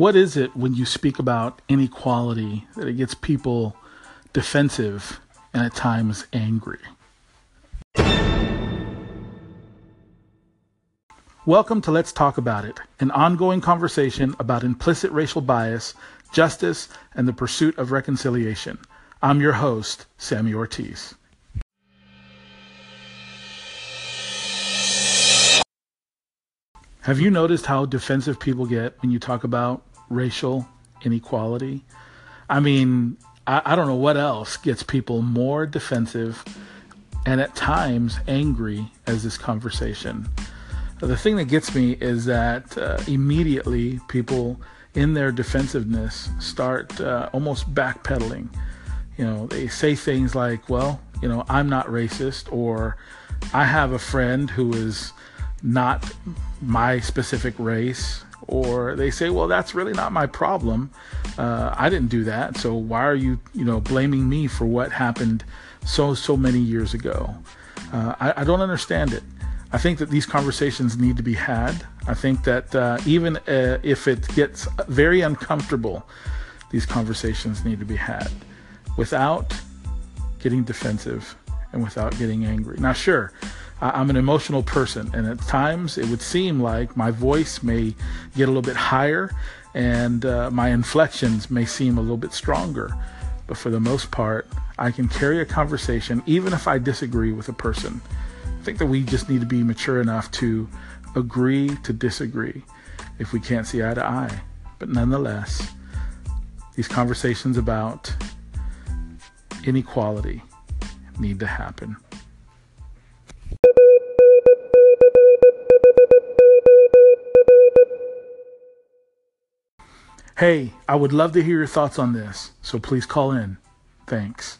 What is it when you speak about inequality that it gets people defensive and at times angry? Welcome to Let's Talk About It, an ongoing conversation about implicit racial bias, justice, and the pursuit of reconciliation. I'm your host, Sammy Ortiz. Have you noticed how defensive people get when you talk about racial inequality? I mean, I, I, don't know what else gets people more defensive and at times angry as this conversation. The thing that gets me is that uh, immediately people in their defensiveness start uh, almost backpedaling. You know, they say things like, well, you know, I'm not racist, or I have a friend who is not my specific race, or they say, well, that's really not my problem. Uh, I didn't do that, so why are you, you know, blaming me for what happened so so many years ago? Uh, I, I, don't understand it. I think that these conversations need to be had. I think that uh, even uh, if it gets very uncomfortable, these conversations need to be had without getting defensive and without getting angry. Now, sure, I'm an emotional person, and at times it would seem like my voice may get a little bit higher and uh, my inflections may seem a little bit stronger. But for the most part, I can carry a conversation even if I disagree with a person. I think that we just need to be mature enough to agree to disagree if we can't see eye to eye. But nonetheless, these conversations about inequality need to happen. Hey, I would love to hear your thoughts on this, so please call in. Thanks.